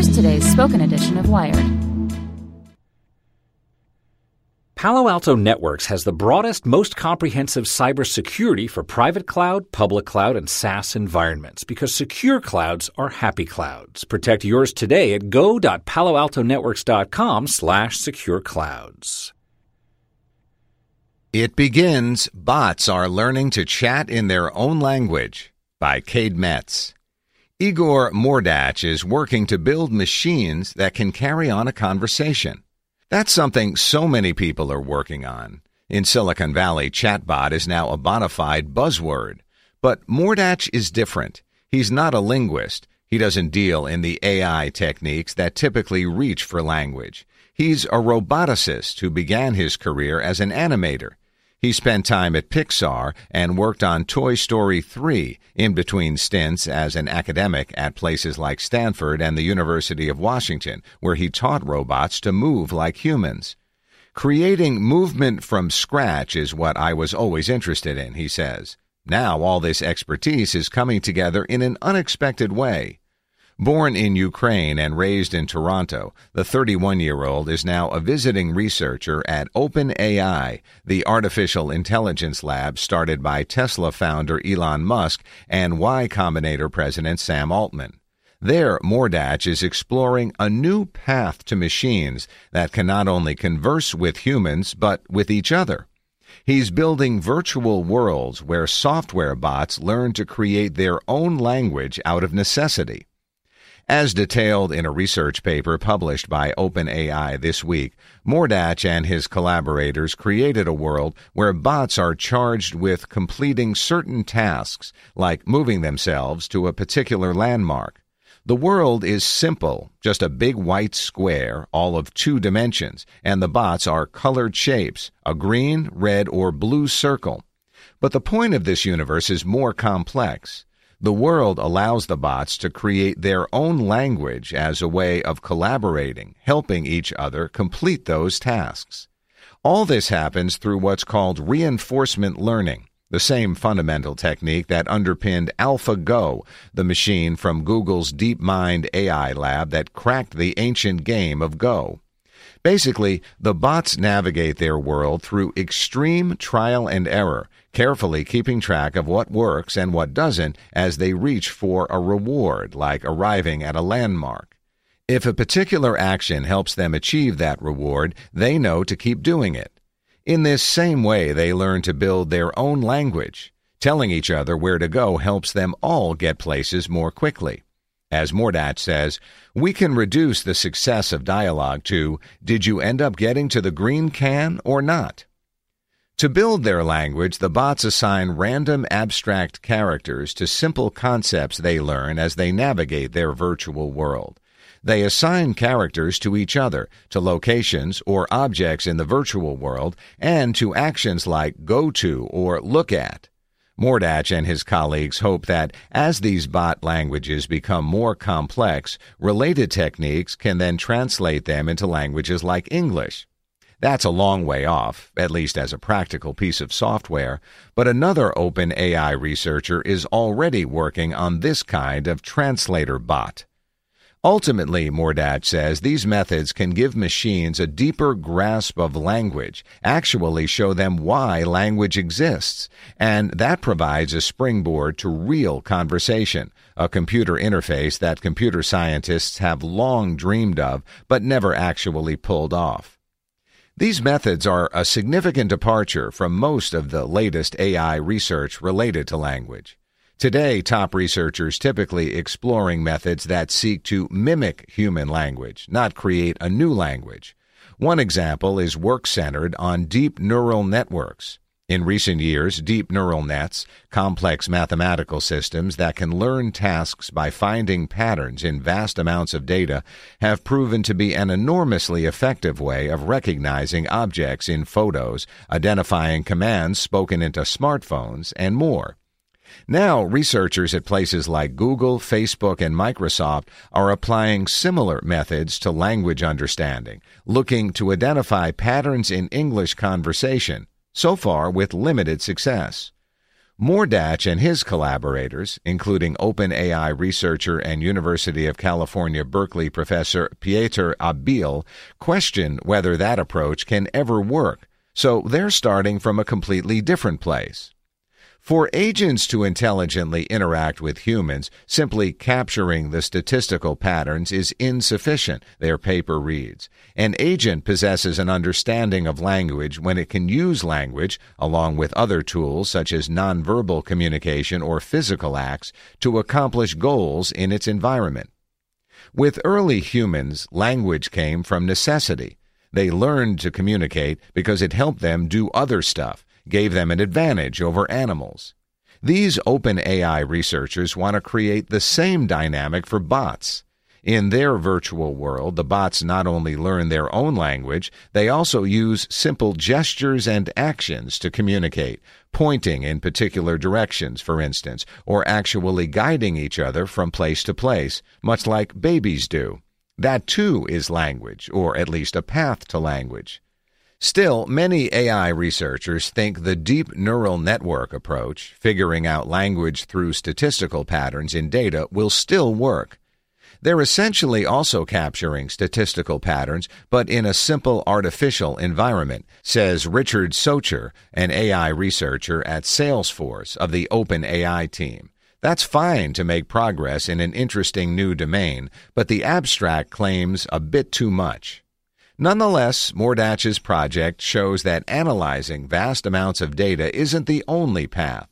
Here's today's spoken edition of Wired. Palo Alto Networks has the broadest, most comprehensive cybersecurity for private cloud, public cloud, and SaaS environments because secure clouds are happy clouds. Protect yours today at go.paloaltonetworks.com slash secure clouds. It begins Bots Are Learning to Chat in Their Own Language by Cade Metz. Igor Mordatch is working to build machines that can carry on a conversation. That's something so many people are working on. In Silicon Valley, chatbot is now a bona fide buzzword. But Mordatch is different. He's not a linguist. He doesn't deal in the AI techniques that typically reach for language. He's a roboticist who began his career as an animator. He spent time at Pixar and worked on Toy Story 3 in between stints as an academic at places like Stanford and the University of Washington, where he taught robots to move like humans. Creating movement from scratch is what I was always interested in, he says. Now all this expertise is coming together in an unexpected way. Born in Ukraine and raised in Toronto, the 31 year old is now a visiting researcher at OpenAI, the artificial intelligence lab started by Tesla founder Elon Musk and Y Combinator president Sam Altman. There, Mordatch is exploring a new path to machines that can not only converse with humans, but with each other. He's building virtual worlds where software bots learn to create their own language out of necessity. As detailed in a research paper published by OpenAI this week, Mordatch and his collaborators created a world where bots are charged with completing certain tasks, like moving themselves to a particular landmark. The world is simple, just a big white square, all of two dimensions, and the bots are colored shapes, a green, red, or blue circle. But the point of this universe is more complex. The world allows the bots to create their own language as a way of collaborating, helping each other complete those tasks. All this happens through what's called reinforcement learning, the same fundamental technique that underpinned AlphaGo, the machine from Google's DeepMind AI lab that cracked the ancient game of Go. Basically, the bots navigate their world through extreme trial and error, carefully keeping track of what works and what doesn't as they reach for a reward, like arriving at a landmark. If a particular action helps them achieve that reward, they know to keep doing it. In this same way, they learn to build their own language. Telling each other where to go helps them all get places more quickly. As Mordatch says, we can reduce the success of dialogue to, did you end up getting to the green can or not? To build their language, the bots assign random abstract characters to simple concepts they learn as they navigate their virtual world. They assign characters to each other, to locations or objects in the virtual world, and to actions like go to or look at. Mordatch and his colleagues hope that as these bot languages become more complex, related techniques can then translate them into languages like English. That's a long way off, at least as a practical piece of software, but another OpenAI researcher is already working on this kind of translator bot. Ultimately, Mordatch says these methods can give machines a deeper grasp of language, actually show them why language exists, and that provides a springboard to real conversation, a computer interface that computer scientists have long dreamed of but never actually pulled off. These methods are a significant departure from most of the latest AI research related to language. Today, top researchers typically exploring methods that seek to mimic human language, not create a new language. One example is work centered on deep neural networks. In recent years, deep neural nets, complex mathematical systems that can learn tasks by finding patterns in vast amounts of data, have proven to be an enormously effective way of recognizing objects in photos, identifying commands spoken into smartphones, and more. Now, researchers at places like Google, Facebook, and Microsoft are applying similar methods to language understanding, looking to identify patterns in English conversation, so far with limited success. Mordatch and his collaborators, including OpenAI researcher and University of California Berkeley professor Pieter Abbeel, question whether that approach can ever work, so they're starting from a completely different place. For agents to intelligently interact with humans, simply capturing the statistical patterns is insufficient, their paper reads. An agent possesses an understanding of language when it can use language, along with other tools such as nonverbal communication or physical acts, to accomplish goals in its environment. With early humans, language came from necessity. They learned to communicate because it helped them do other stuff gave them an advantage over animals. These OpenAI researchers want to create the same dynamic for bots. In their virtual world, the bots not only learn their own language, they also use simple gestures and actions to communicate, pointing in particular directions, for instance, or actually guiding each other from place to place, much like babies do. That too is language, or at least a path to language. Still, many AI researchers think the deep neural network approach, figuring out language through statistical patterns in data, will still work. They're essentially also capturing statistical patterns, but in a simple artificial environment, says Richard Socher, an AI researcher at Salesforce of the OpenAI team. That's fine to make progress in an interesting new domain, but the abstract claims a bit too much. Nonetheless, Mordatch's project shows that analyzing vast amounts of data isn't the only path.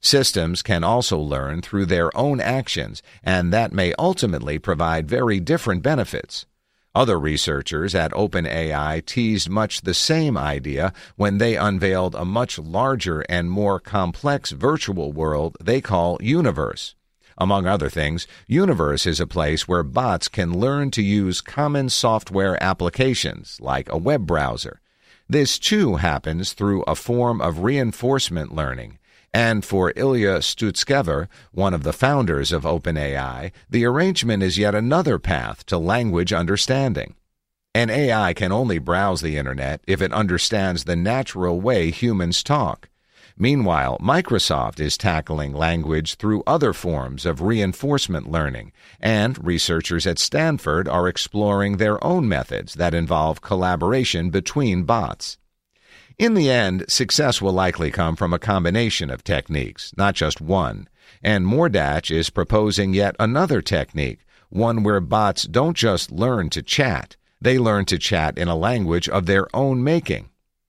Systems can also learn through their own actions, and that may ultimately provide very different benefits. Other researchers at OpenAI teased much the same idea when they unveiled a much larger and more complex virtual world they call Universe. Among other things, Universe is a place where bots can learn to use common software applications like a web browser. This too happens through a form of reinforcement learning. And for Ilya Sutskever, one of the founders of OpenAI, the arrangement is yet another path to language understanding. An AI can only browse the internet if it understands the natural way humans talk. Meanwhile, Microsoft is tackling language through other forms of reinforcement learning, and researchers at Stanford are exploring their own methods that involve collaboration between bots. In the end, success will likely come from a combination of techniques, not just one. And Mordatch is proposing yet another technique, one where bots don't just learn to chat, they learn to chat in a language of their own making.